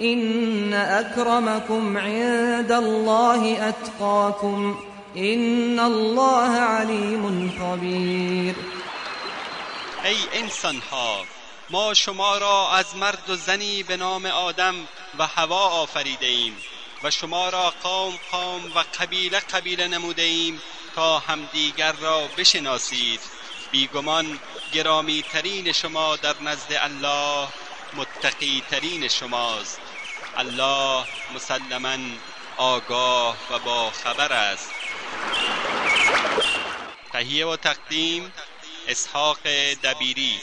إن أكرمكم عند الله أتقاكم إن الله عليم خبير. ای انسان ها ما شما را از مرد و زنی به نام آدم و هوا آفریده ایم و شما را قوم قوم و قبیله قبیله نموده ایم تا همدیگر را بشناسید. بیگمان گرامی ترین شما در نزد الله متقی ترین شماست. الله مسلما آگاه و با خبر است. تهیه و تقدیم اسحاق دبیری.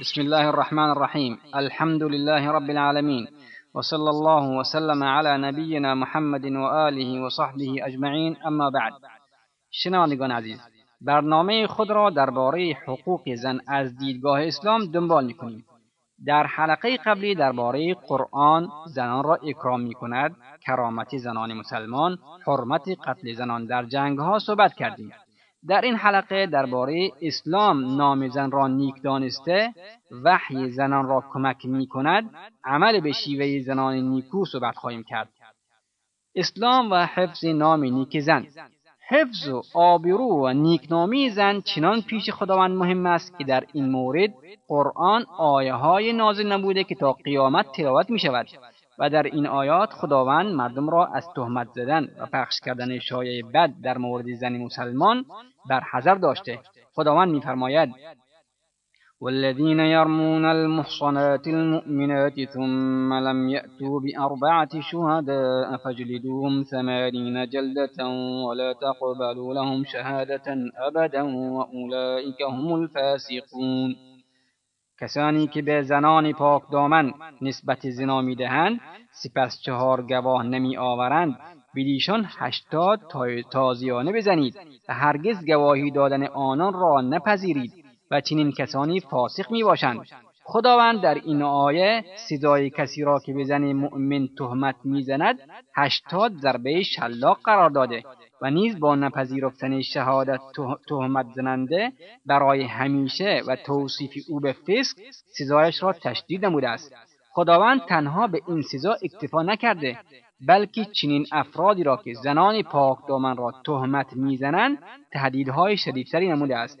بسم الله الرحمن الرحیم. الحمد لله رب العالمين وصلى الله وسلم على نبینا محمد و آله و صحبه اجمعین. اما بعد. شنوندگان عزیز برنامه خود را درباره حقوق زن از دیدگاه اسلام دنبال می‌کنیم. در حلقه قبلی درباره قرآن زنان را اکرام می کند کرامت زنان مسلمان حرمت قتل زنان در جنگ ها صحبت کردیم. در این حلقه درباره اسلام نام زن را نیک دانسته وحی زنان را کمک می کند عمل به شیوه زنان نیکو صحبت خواهیم کرد. اسلام و حفظ نام نیک زن. حفظ و آبرو و نیکنامی زن چنان پیش خداوند مهم است که در این مورد قرآن آیه های نازل نبوده که تا قیامت تلاوت می شود و در این آیات خداوند مردم را از تهمت زدن و پخش کردن شایع بد در مورد زن مسلمان بر حذر داشته. خداوند میفرماید والذين يرمون المحصنات المؤمنات ثم لم يأتوا بأربعة شهداء فاجلدوهم ثمانين جلدة ولا تقبلوا لهم شهادة أبدا وأولئك هم الفاسقون. کسانی که به زنان پاک دامن نسبت زنا می‌دهند سپس چهار گواه نمی آورند. بدیشان هشتاد تازیانه بزنید و هرگز گواهی دادن آنان را نپذیرید. و چنین کسانی فاسق می باشند خداوند در این آیه صدای کسی را که به زن مؤمن تهمت می‌زند هشتاد ضربه شلاق قرار داده و نیز با نپذیرفتن شهادت تهمت زننده برای همیشه و توصیف او به فسق سزایش را تشدید نموده است. خداوند تنها به این سزا اکتفا نکرده بلکه چنین افرادی را که زنان پاک دامن را تهمت می‌زنند تهدیدهای شدیدتری نموده است.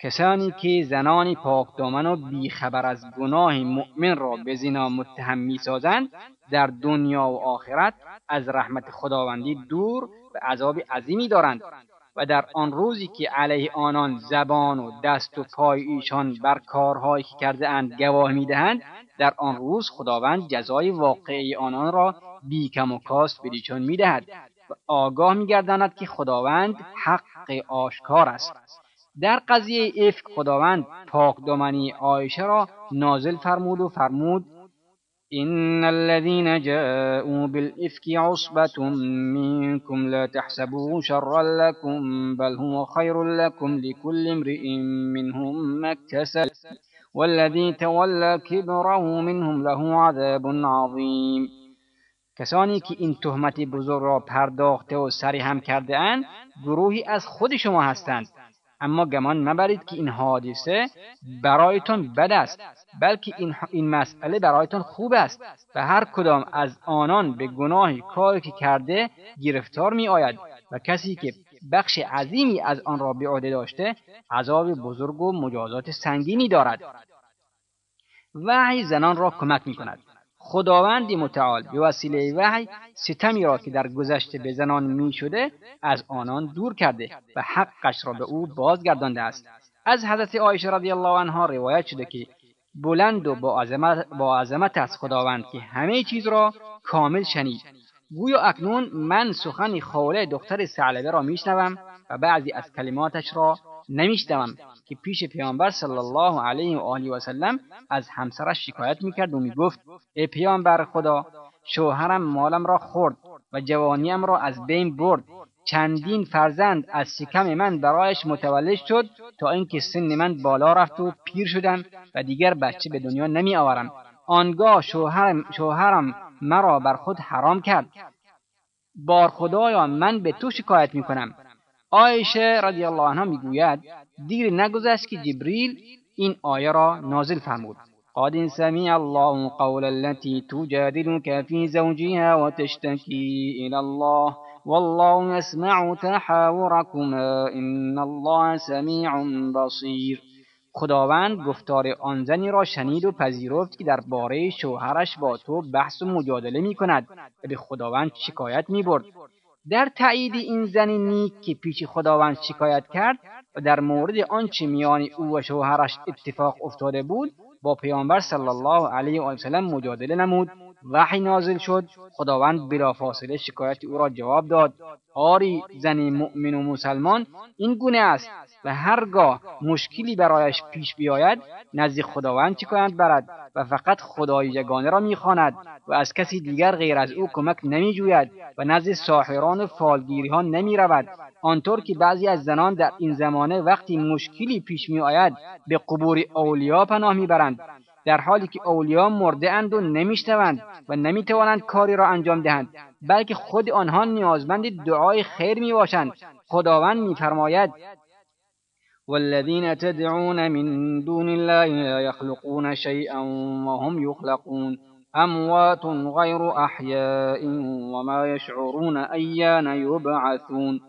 کسانی که زنان پاکدامن و بیخبر از گناه مؤمن را به زنا متهم می‌سازند در دنیا و آخرت از رحمت خداوندی دور و عذاب عظیمی دارند و در آن روزی که علیه آنان زبان و دست و پای ایشان بر کارهایی که کرده اند گواه می‌دهند در آن روز خداوند جزای واقعی آنان را بیکم و کاست به ایشان می‌دهد و آگاه میگرداند که خداوند حق آشکار است. در قضیه افک خداوند پاک دامنی عایشه را نازل فرمود و فرمود إن الذين جاءوا بالإفك عصبة منكم لا تحسبوه شرا لكم بل هو خير لكم لكل امرئ منهم ما اكتسب والذي تولى كبره منهم له عذاب عظیم. کسانی که این تهمت بزرگ را پرداخته و سری هم کرده اند گروهی از خود شما هستند. اما گمان مبرید که این حادثه برایتان بد است بلکه این, این مسئله برایتان خوب است و هر کدام از آنان به گناه کاری که کرده گرفتار می آید و کسی که بخش عظیمی از آن را به عهده داشته عذاب بزرگ و مجازات سنگینی دارد. وحی زنان را کمک می کند خداوند متعال به وسیله وحی ستمی را که در گذشته به زنان می شده از آنان دور کرده و حقش را به او بازگردانده است. از حضرت عایشه رضی الله عنها روایت شده که بلند و با عظمت, با عظمت از خداوند که همه چیز را کامل شنید. گویا اکنون من سخن خوله دختر سعلبه را میشنوم و بعضی از کلماتش را نمیشنوم که پیش پیامبر صلی الله علیه و آله و سلم از همسرش شکایت می‌کرد و می‌گفت ای پیامبر خدا شوهرم مالم را خورد و جوانیم را از بین برد. چندین فرزند از شکم من برایش متولد شد تا اینکه سن من بالا رفت و پیر شدم و دیگر بچه به دنیا نمی آورم آنگاه شوهرم, شوهرم مرا بر خود حرام کرد. بار خدایا من به تو شکایت می کنم آیشه رضی الله عنها می‌گوید دیر نگذشت که جبریل این آیه را نازل فرمود قد سمع الله قول التي تجادلك في زوجها وتشتكي إلى الله والله يسمع تحاوركما إن الله سمیع بصیر خداوند گفتار آن زنی را شنید و پذیرفت که در باره شوهرش با تو بحث و مجادله می کند و به خداوند شکایت می برد. در تایید این زن نیک که پیش خداوند شکایت کرد و در مورد آنچه میان او و شوهرش اتفاق افتاده بود با پیامبر صلی الله علیه و سلم مجادله نمود. وحی نازل شد. خداوند بلافاصله شکایت او را جواب داد. آری زن مؤمن و مسلمان این گونه است و هرگاه مشکلی برایش پیش بیاید نزد خداوند شکایت برد و فقط خدای یگانه را می‌خواند و از کسی دیگر غیر از او کمک نمیجوید و نزد ساحران و فالگیری ها نمی رود آنطور که بعضی از زنان در این زمانه وقتی مشکلی پیش می آید به قبور اولیا پناه می‌برند. در حالی که اولیا مرده اند و نمیشنوند و نمی‌توانند کاری را انجام دهند بلکه خود آنها نیازمند دعای خیر می باشند خداوند میفرماید والذین تدعون من دون الله لا يخلقون شيئا وهم يخلقون اموات غیر احیاء وما یشعرون ایان یبعثون.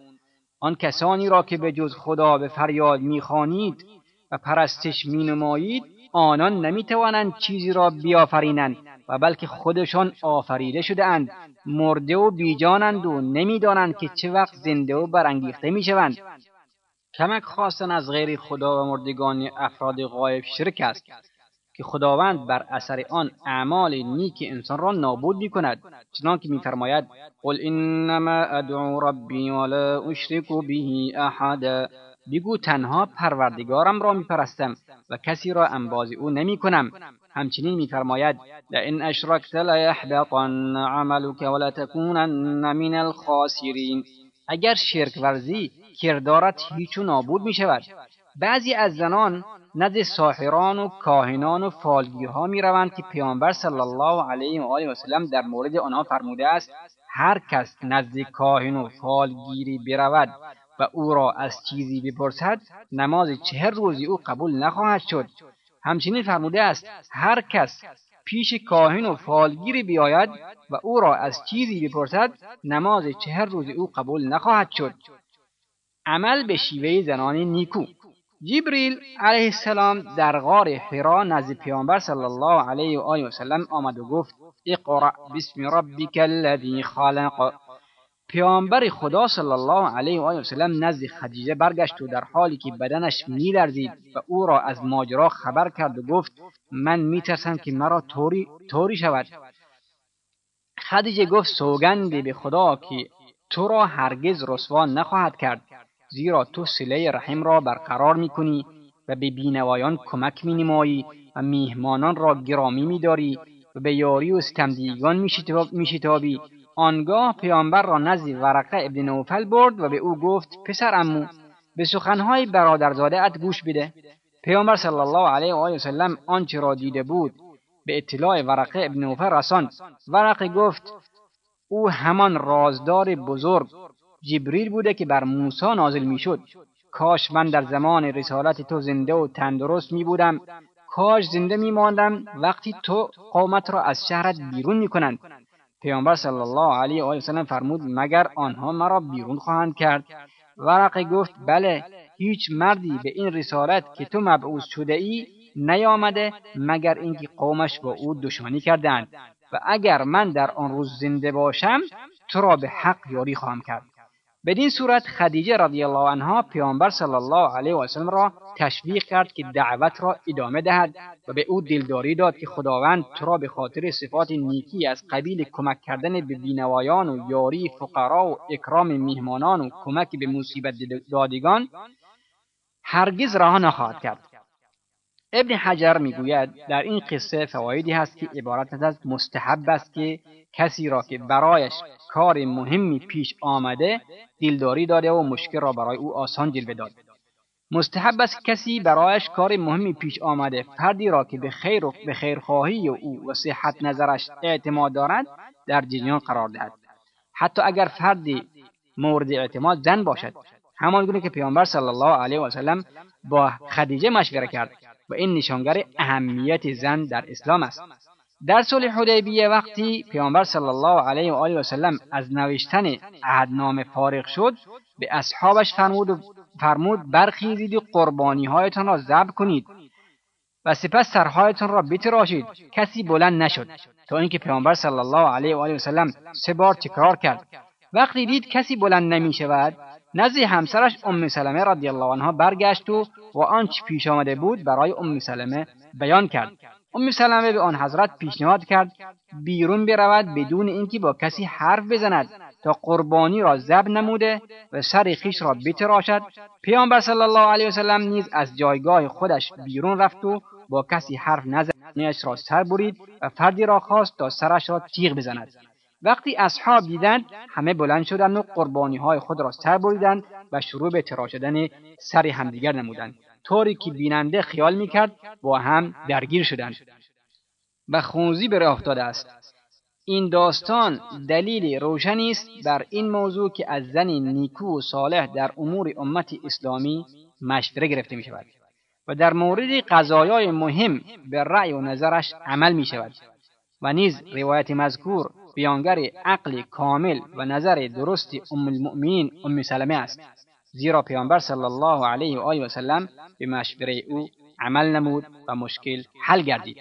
آن کسانی را که به جز خدا به فریاد می‌خوانید و پرستش مینمایید آنان نمی‌توانند چیزی را بیافرینند و بلکه خودشان آفریده شده اند مرده و بیجانند و نمی‌دانند که چه وقت زنده و برانگیخته می‌شوند. کمک خواستن از غیر خدا و مردگان افراد غایب شرک است که خداوند بر اثر آن اعمال نیک انسان را نابود می کند چنانکه میفرماید قل انما ادعو ربی ولا اشرک به احدا بگو تنها پروردگارم را میپرستم و کسی را انباز او نمی کنم همچنین میفرماید لئن اشرکت لیحبطن عملك ولتکونن من الخاسرین. اگر شرک ورزی کردارت هیچ و نابود می شود بعضی از زنان نزد ساحران و کاهنان و فالگیرها می روند که پیامبر صلی الله علیه و آله و سلم در مورد آنها فرموده است هر کس نزد کاهن و فالگیری برود. و او را از چیزی بپرسد نماز چهر روزی او قبول نخواهد شد. همچنین فرموده است هر کس پیش کاهن و فالگیری بیاید و او را از چیزی بپرسد نماز چهر روزی او قبول نخواهد شد. عمل به شیوه زنان نیکو. جبریل علیه السلام در غار حرا نزد پیامبر صلی الله علیه و آله و سلم آمد و گفت اقرأ بسم ربک الذی خلق. پیامبر خدا صلی الله علیه و آله و سلم نزد خدیجه برگشت و در حالی که بدنش میلرزید و او را از ماجرا خبر کرد و گفت من میترسم که مرا طوری, طوری شود. خدیجه گفت سوگندی به خدا که تو را هرگز رسوا نخواهد کرد زیرا تو سله رحم را برقرار می‌کنی و به بینوایان کمک مینمایی و میهمانان را گرامی میداری و به یاری و ستمدیگان میشتابی آنگاه پیامبر را نزد ورقه ابن نوفل برد و به او گفت پسر امو به سخنهای برادرزاده ات گوش بده. پیامبر صلی الله علیه و آله وسلم آنچه را دیده بود به اطلاع ورقه ابن نوفل رساند. ورقه گفت او همان رازدار بزرگ جبریل بوده که بر موسی نازل می‌شد. کاش من در زمان رسالت تو زنده و تندرست می بودم کاش زنده می ماندم وقتی تو قومت را از شهرت بیرون می کنند پیامبر صلی الله علیه و وسلم فرمود مگر آنها مرا بیرون خواهند کرد؟ ورقه گفت بله هیچ مردی به این رسالت که تو مبعوث شده ای نیامده مگر اینکه قومش با او دشمنی کردند. و اگر من در آن روز زنده باشم تو را به حق یاری خواهم کرد. بدین صورت خدیجه رضی الله عنها پیامبر صلی الله علیه و سلم را تشویق کرد که دعوت را ادامه دهد و به او دلداری داد که خداوند تو را به خاطر صفات نیکی از قبیل کمک کردن به بینوایان و یاری فقرا و اکرام میهمانان و کمک به مصیبت دادگان هرگز رها نخواهد کرد. ابن حجر می‌گوید در این قصه فوایدی هست که عبارت از مستحب است که کسی را که برایش کار مهمی پیش آمده دیلداری داده و مشکل را برای او آسان جلوه داد. مستحب است کسی برایش کار مهمی پیش آمده فردی را که به خیر و به خیرخواهی او و صحت نظرش اعتماد دارد در جریان قرار دهد. حتی اگر فردی مورد اعتماد زن باشد همان گونه که پیامبر صلی الله علیه و سلم با خدیجه مشوره کرد. و این نشانگر اهمیت زن در اسلام است. در صلح حدیبیه وقتی پیامبر صلی الله علیه و آله و سلم از نوشتن عهدنامه فارغ شد به اصحابش فرمود و فرمود برخیزید و قربانی هایتان را ذبح کنید و سپس سرهایتان را بتراشید. کسی بلند نشد تا اینکه پیامبر صلی الله علیه و آله و سلم سه بار تکرار کرد. وقتی دید کسی بلند نمی شود نزد همسرش ام سلمه رضی الله عنها برگشت و و آنچه پیش آمده بود برای ام سلمه بیان کرد. ام سلمه به آن حضرت پیشنهاد کرد بیرون برود بدون اینکه با کسی حرف بزند تا قربانی را زب نموده و سر خیش را بتراشد. پیامبر صلی الله علیه وسلم نیز از جایگاه خودش بیرون رفت و با کسی حرف نزد را سر برید و فردی را خواست تا سرش را تیغ بزند. وقتی اصحاب دیدند همه بلند شدند و قربانی های خود را سر بریدند و شروع به تراشیدن سر همدیگر نمودند. طوری که بیننده خیال می‌کرد با هم درگیر شدند. و خونزی به راه افتاده است. این داستان دلیل روشنی است بر این موضوع که از زن نیکو و صالح در امور امت اسلامی مشوره گرفته می شود و در مورد قضایای مهم به رأی و نظرش عمل می شود و نیز روایت مذکور بیانگر عقل کامل و نظر درست ام المؤمنین ام سلمه است. زیرا پیامبر صلی الله علیه و آله و سلم به مشوره او عمل نمود و مشکل حل گردید.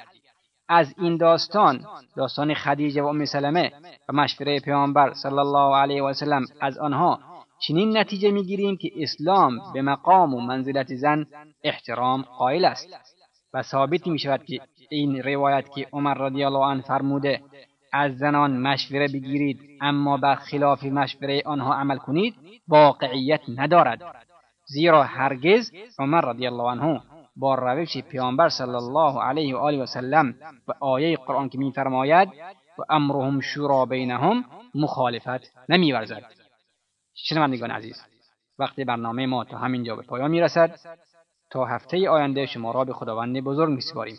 از این داستان داستان خدیجه و ام سلمه و مشوره پیامبر صلی الله علیه و سلم از آنها چنین نتیجه می‌گیریم که اسلام به مقام و منزلت زن احترام قائل است. و ثابت می شود که این روایت که عمر رضی الله عنه فرموده از زنان مشوره بگیرید اما بر خلاف مشوره آنها عمل کنید واقعیت ندارد. زیرا هرگز عمر رضی الله عنه با روش پیامبر صلی الله علیه و آله و سلم و آیه قرآن که میفرماید و امرهم شورا بینهم مخالفت نمیورزد. شنوندگان عزیز وقتی برنامه ما تا همینجا به پایان می‌رسد تا هفته آینده شما را به خداوند بزرگ میسپاریم.